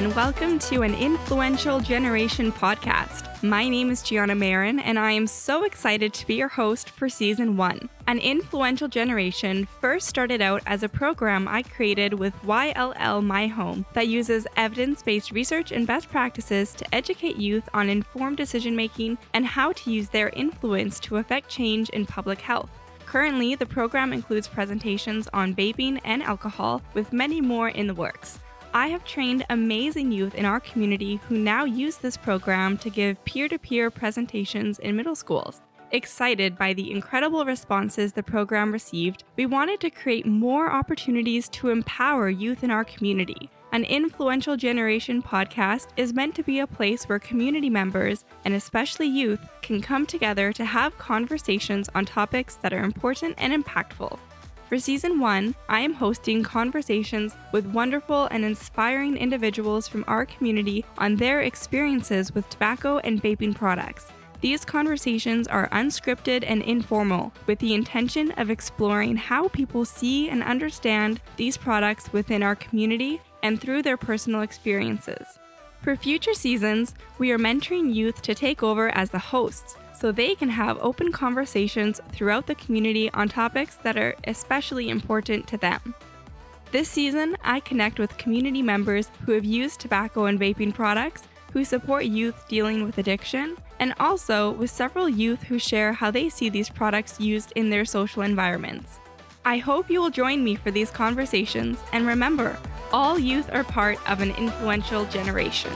and welcome to an Influential Generation podcast. My name is Jianna Marin, and I am so excited to be your host for season one. An Influential Generation first started out as a program I created with YLL My Home that uses evidence based research and best practices to educate youth on informed decision making and how to use their influence to affect change in public health. Currently, the program includes presentations on vaping and alcohol, with many more in the works. I have trained amazing youth in our community who now use this program to give peer to peer presentations in middle schools. Excited by the incredible responses the program received, we wanted to create more opportunities to empower youth in our community. An Influential Generation podcast is meant to be a place where community members, and especially youth, can come together to have conversations on topics that are important and impactful. For season one, I am hosting conversations with wonderful and inspiring individuals from our community on their experiences with tobacco and vaping products. These conversations are unscripted and informal, with the intention of exploring how people see and understand these products within our community and through their personal experiences. For future seasons, we are mentoring youth to take over as the hosts so they can have open conversations throughout the community on topics that are especially important to them. This season, I connect with community members who have used tobacco and vaping products, who support youth dealing with addiction, and also with several youth who share how they see these products used in their social environments. I hope you will join me for these conversations, and remember, all youth are part of an influential generation.